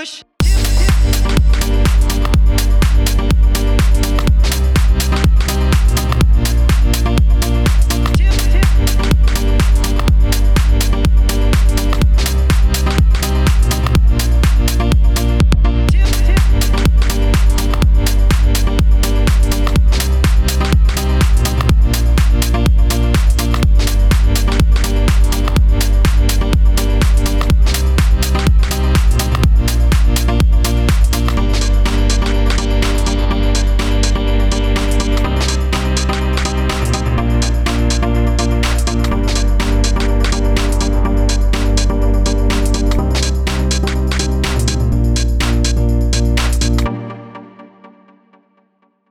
Kuş.